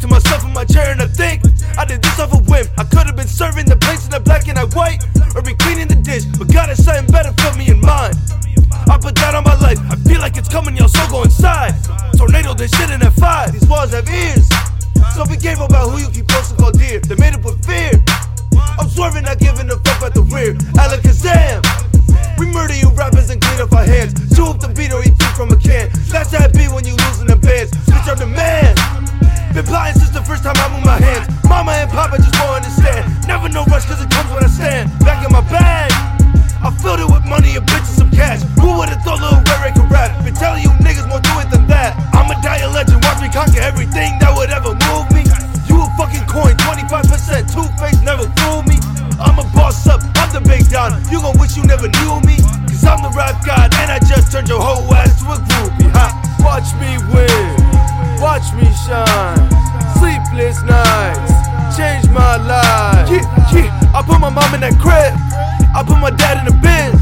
to myself in my chair and I think I did this off a whim. I could have been serving the plates in the black and I white, or be cleaning the dish, but God has something better for me in mind. I put that on my life. I feel like it's coming, y'all, so go inside. Tornado, this shit in that five. These walls have ears. So be careful about who you keep close to call dear. They made up with fear. You wish you never knew me. Cause I'm the rap god, and I just turned your whole ass to a groupie. Ha! Watch me win, watch me shine. Sleepless nights, change my life. Yeah, yeah, I put my mom in that crib. I put my dad in the bin.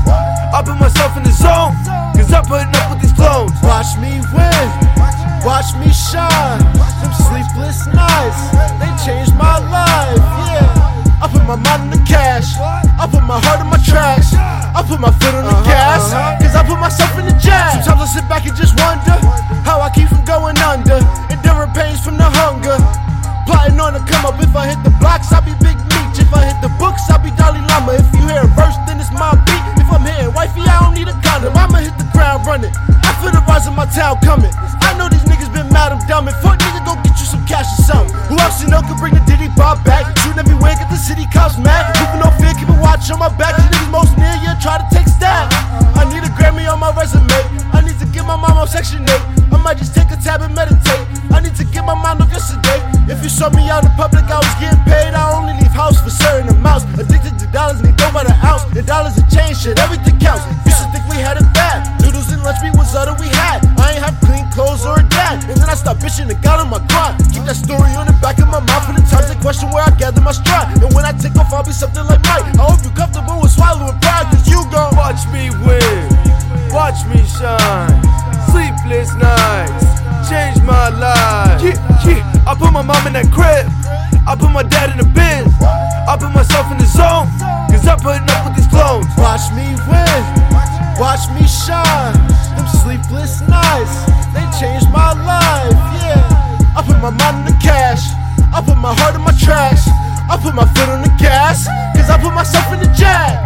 I put myself in the zone. Cause I'm putting up with these clones. Watch me win, watch me shine. Them sleepless nights, they changed my life. Yeah, I put my mind in the cash. Put my foot on the uh-huh, gas. Uh-huh. Cause I put myself in the jazz. Sometimes I sit back and just wonder how I keep from going under. Enduring pains from the hunger. Plotting on to come up. If I hit the blocks, I'll be Big Meech. If I hit the books, I'll be Dalai Lama. If you hear a verse, then it's my beat. If I'm hitting wifey, I don't need a condom. I'ma hit the ground running. I feel the rise of my town coming. I know these niggas been mad, I'm dumb. And fuck nigga, go get you some cash or something. Who else you know could bring the Diddy Bob back? Most near you, try to take stab. I need a Grammy on my resume. I need to get my mom on section 8. I might just take a tab and meditate. I need to get my mind off yesterday. If you saw me out in public, I was getting paid. I only leave house for certain amounts. Addicted to dollars, need dough by the ounce. The dollars have changed, shit, everything counts. Used to think we had it bad. Noodles and lunch meat was all that we had. I ain't have clean clothes or a dad. And then I stopped bitching and got on my where I gather my stride. And when I take off, I'll be something like Mike. I hope you're comfortable with swallowing pride, cause you gon' Watch me win, watch me shine. Sleepless nights, change my life. Yeah, yeah. I put my mom in that crib. I put my dad in the bin. I put myself in the zone. Cause I'm putting up with these clones. Watch me win, watch me shine. Them sleepless nights, they changed my life. Yeah, I put my mind put my foot on the gas. Cause I put myself in the jack.